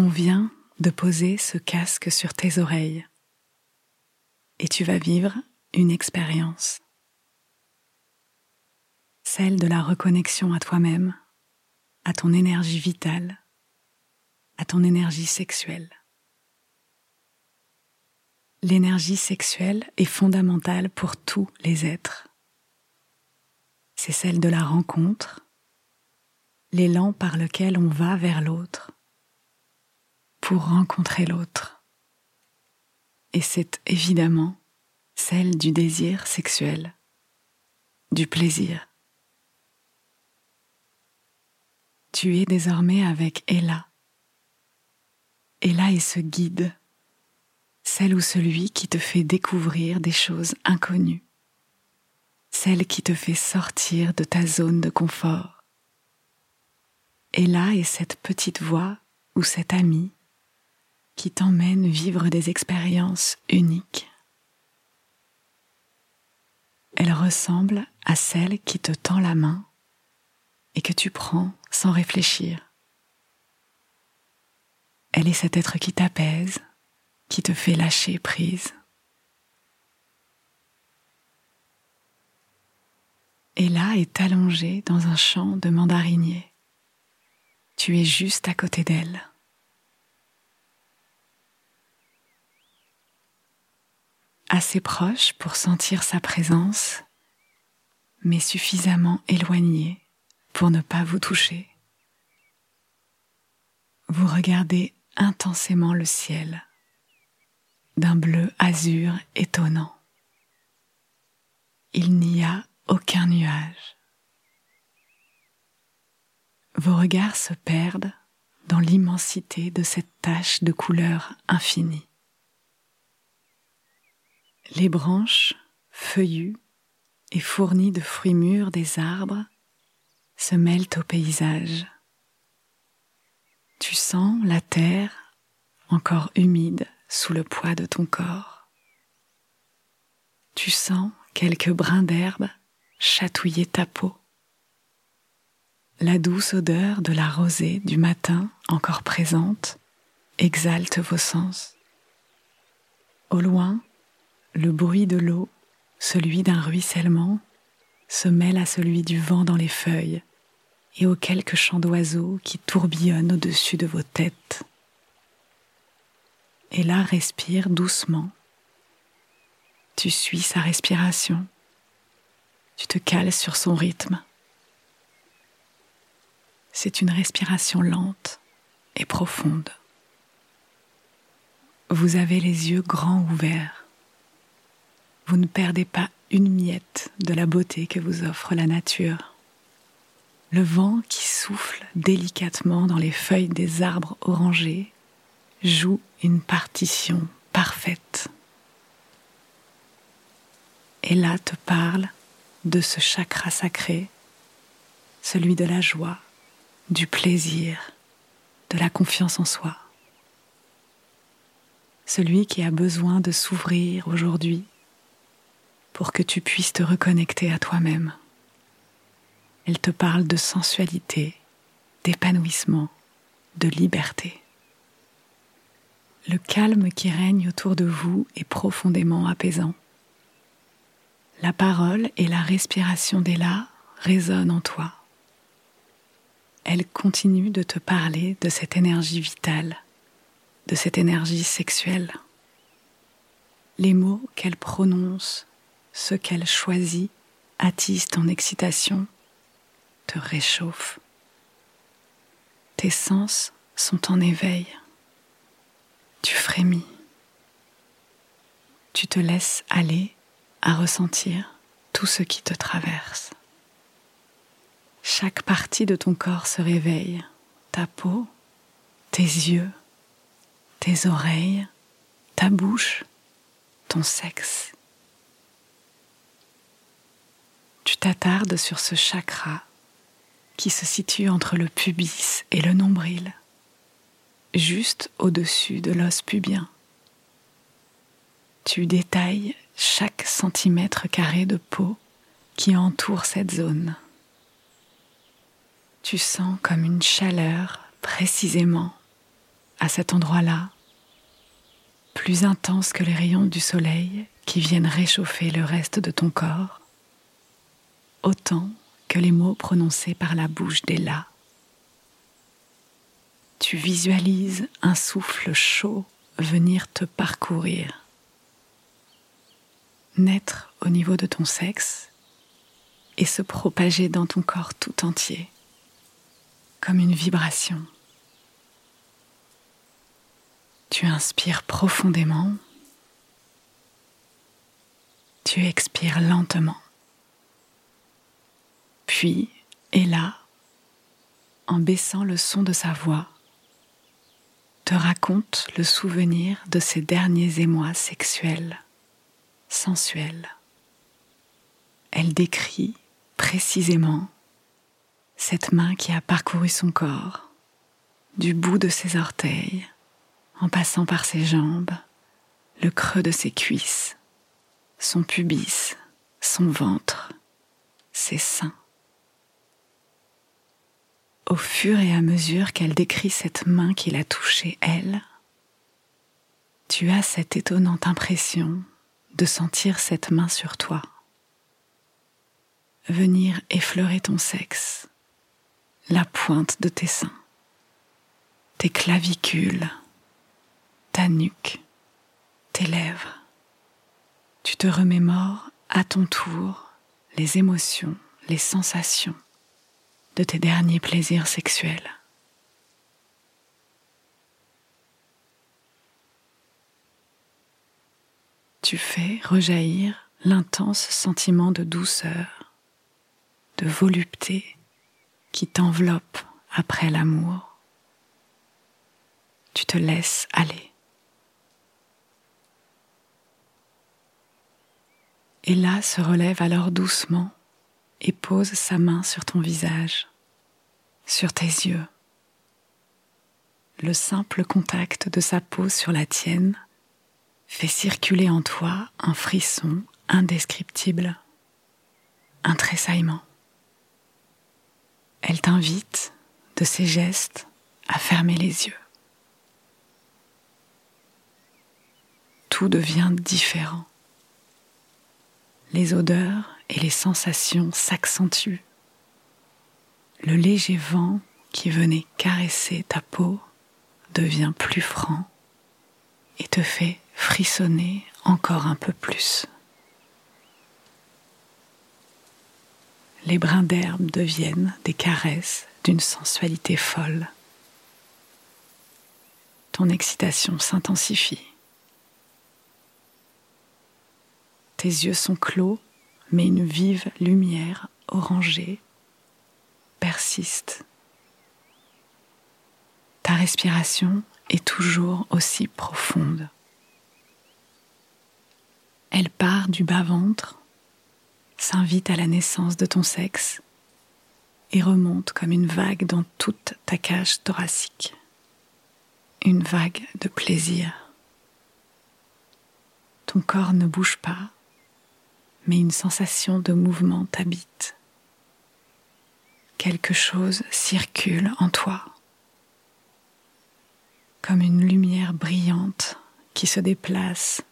On vient de poser ce casque sur tes oreilles et tu vas vivre une expérience, celle de la reconnexion à toi-même, à ton énergie vitale, à ton énergie sexuelle. L'énergie sexuelle est fondamentale pour tous les êtres. C'est celle de la rencontre, l'élan par lequel on va vers l'autre pour rencontrer l'autre. Et c'est évidemment celle du désir sexuel, du plaisir. Tu es désormais avec Ella. Ella est ce guide celle ou celui qui te fait découvrir des choses inconnues, celle qui te fait sortir de ta zone de confort. Et là est cette petite voix ou cet ami qui t'emmène vivre des expériences uniques. Elle ressemble à celle qui te tend la main et que tu prends sans réfléchir. Elle est cet être qui t'apaise, qui te fait lâcher prise. Et là est allongée dans un champ de mandarinier. Tu es juste à côté d'elle. Assez proche pour sentir sa présence, mais suffisamment éloigné pour ne pas vous toucher. Vous regardez intensément le ciel d'un bleu azur étonnant. Il n'y a aucun nuage. Vos regards se perdent dans l'immensité de cette tache de couleur infinie. Les branches, feuillues et fournies de fruits mûrs des arbres se mêlent au paysage. Tu sens la terre encore humide sous le poids de ton corps. Tu sens quelques brins d'herbe chatouiller ta peau. La douce odeur de la rosée du matin encore présente exalte vos sens. Au loin, le bruit de l'eau, celui d'un ruissellement, se mêle à celui du vent dans les feuilles et aux quelques chants d'oiseaux qui tourbillonnent au-dessus de vos têtes et là respire doucement. Tu suis sa respiration. Tu te cales sur son rythme. C'est une respiration lente et profonde. Vous avez les yeux grands ouverts. Vous ne perdez pas une miette de la beauté que vous offre la nature. Le vent qui souffle délicatement dans les feuilles des arbres orangés joue une partition parfaite. Et là te parle de ce chakra sacré, celui de la joie, du plaisir, de la confiance en soi. Celui qui a besoin de s'ouvrir aujourd'hui pour que tu puisses te reconnecter à toi-même. Elle te parle de sensualité, d'épanouissement, de liberté. Le calme qui règne autour de vous est profondément apaisant. La parole et la respiration d'Ella résonnent en toi. Elle continue de te parler de cette énergie vitale, de cette énergie sexuelle. Les mots qu'elle prononce, ceux qu'elle choisit, attisent ton excitation, te réchauffent. Tes sens sont en éveil. Tu frémis. Tu te laisses aller à ressentir tout ce qui te traverse. Chaque partie de ton corps se réveille, ta peau, tes yeux, tes oreilles, ta bouche, ton sexe. Tu t'attardes sur ce chakra qui se situe entre le pubis et le nombril juste au-dessus de l'os pubien. Tu détailles chaque centimètre carré de peau qui entoure cette zone. Tu sens comme une chaleur précisément à cet endroit-là, plus intense que les rayons du soleil qui viennent réchauffer le reste de ton corps, autant que les mots prononcés par la bouche d'Ella. Tu visualises un souffle chaud venir te parcourir, naître au niveau de ton sexe et se propager dans ton corps tout entier, comme une vibration. Tu inspires profondément, tu expires lentement. Puis, et là, en baissant le son de sa voix, te raconte le souvenir de ses derniers émois sexuels, sensuels. Elle décrit précisément cette main qui a parcouru son corps, du bout de ses orteils, en passant par ses jambes, le creux de ses cuisses, son pubis, son ventre, ses seins. Au fur et à mesure qu'elle décrit cette main qui l'a touchée, elle, tu as cette étonnante impression de sentir cette main sur toi, venir effleurer ton sexe, la pointe de tes seins, tes clavicules, ta nuque, tes lèvres. Tu te remémores à ton tour les émotions, les sensations de tes derniers plaisirs sexuels. Tu fais rejaillir l'intense sentiment de douceur, de volupté qui t'enveloppe après l'amour. Tu te laisses aller. Et là se relève alors doucement et pose sa main sur ton visage, sur tes yeux. Le simple contact de sa peau sur la tienne fait circuler en toi un frisson indescriptible, un tressaillement. Elle t'invite, de ses gestes, à fermer les yeux. Tout devient différent. Les odeurs et les sensations s'accentuent. Le léger vent qui venait caresser ta peau devient plus franc et te fait frissonner encore un peu plus. Les brins d'herbe deviennent des caresses d'une sensualité folle. Ton excitation s'intensifie. Tes yeux sont clos mais une vive lumière orangée persiste. Ta respiration est toujours aussi profonde. Elle part du bas-ventre, s'invite à la naissance de ton sexe et remonte comme une vague dans toute ta cage thoracique. Une vague de plaisir. Ton corps ne bouge pas, mais une sensation de mouvement t'habite. Quelque chose circule en toi, comme une lumière brillante qui se déplace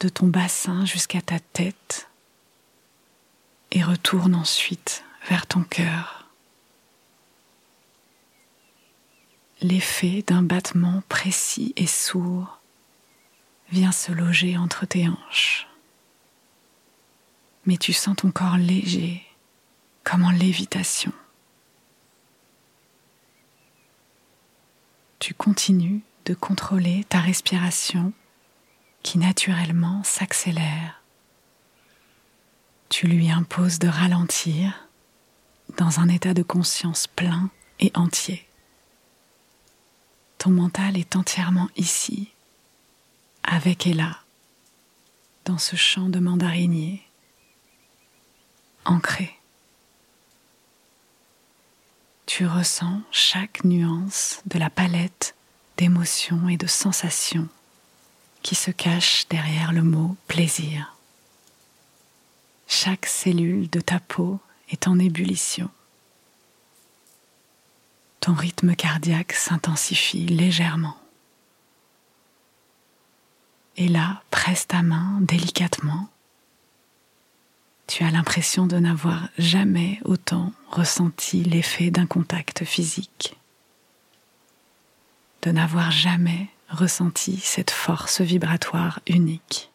de ton bassin jusqu'à ta tête et retourne ensuite vers ton cœur. L'effet d'un battement précis et sourd vient se loger entre tes hanches mais tu sens ton corps léger, comme en lévitation. Tu continues de contrôler ta respiration qui naturellement s'accélère. Tu lui imposes de ralentir dans un état de conscience plein et entier. Ton mental est entièrement ici, avec Ella, dans ce champ de mandarinier ancré. Tu ressens chaque nuance de la palette d'émotions et de sensations qui se cache derrière le mot plaisir. Chaque cellule de ta peau est en ébullition. Ton rythme cardiaque s'intensifie légèrement Et là, presse ta main délicatement. Tu as l'impression de n'avoir jamais autant ressenti l'effet d'un contact physique, de n'avoir jamais ressenti cette force vibratoire unique.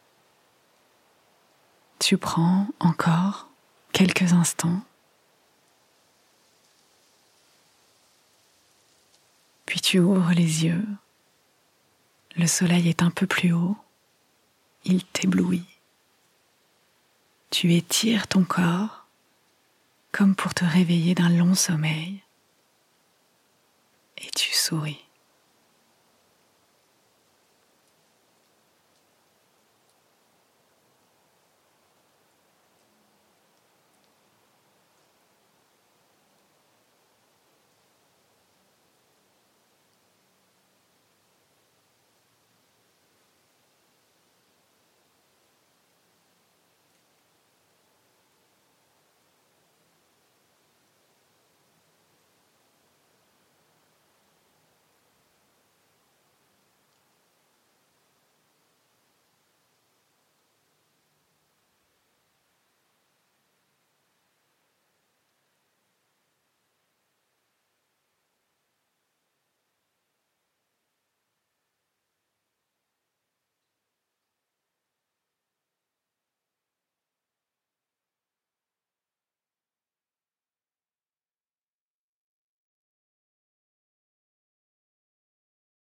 Tu prends encore quelques instants, puis tu ouvres les yeux. Le soleil est un peu plus haut, il t'éblouit. Tu étires ton corps comme pour te réveiller d'un long sommeil et tu souris.